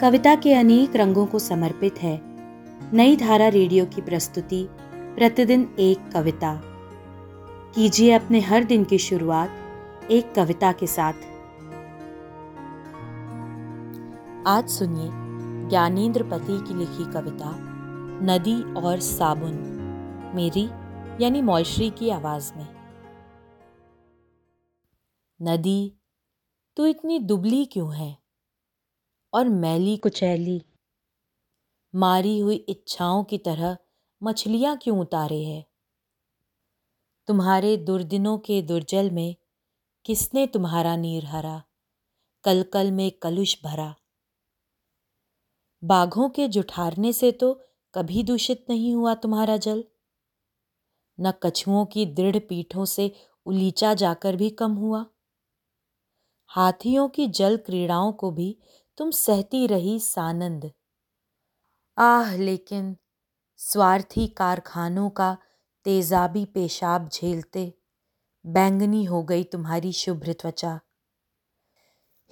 कविता के अनेक रंगों को समर्पित है। नई धारा रेडियो की प्रस्तुति, प्रतिदिन एक कविता। कीजिए अपने हर दिन की शुरुआत एक कविता के साथ। आज सुनिए ज्ञानेंद्र पति की लिखी कविता, नदी और साबुन, मेरी यानी मौलश्री की आवाज़ में। नदी, तू इतनी दुबली क्यों है? और मैली कुचैली। मारी हुई इच्छाओं की तरह मछलियाँ क्यों उतारे है? तुम्हारे दुर्दिनों के दुर्जल में किसने तुम्हारा नीर हरा? कल कल में कलुष भरा। बाघों के जुठारने से तो कभी दूषित नहीं हुआ तुम्हारा जल। न कछुओं की दृढ़ पीठों से उलीचा जाकर भी कम हुआ। हाथियों की जल क्रीड़ाओं को भी तुम सहती रही सानंद। आह, लेकिन स्वार्थी कारखानों का तेजाबी पेशाब झेलते बैंगनी हो गई तुम्हारी शुभ्र त्वचा।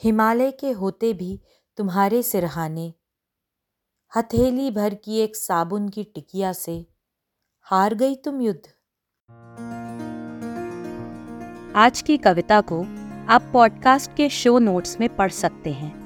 हिमालय के होते भी तुम्हारे सिरहाने। हथेली भर की एक साबुन की टिकिया से हार गई तुम युद्ध। आज की कविता को आप पॉडकास्ट के शो नोट्स में पढ़ सकते हैं।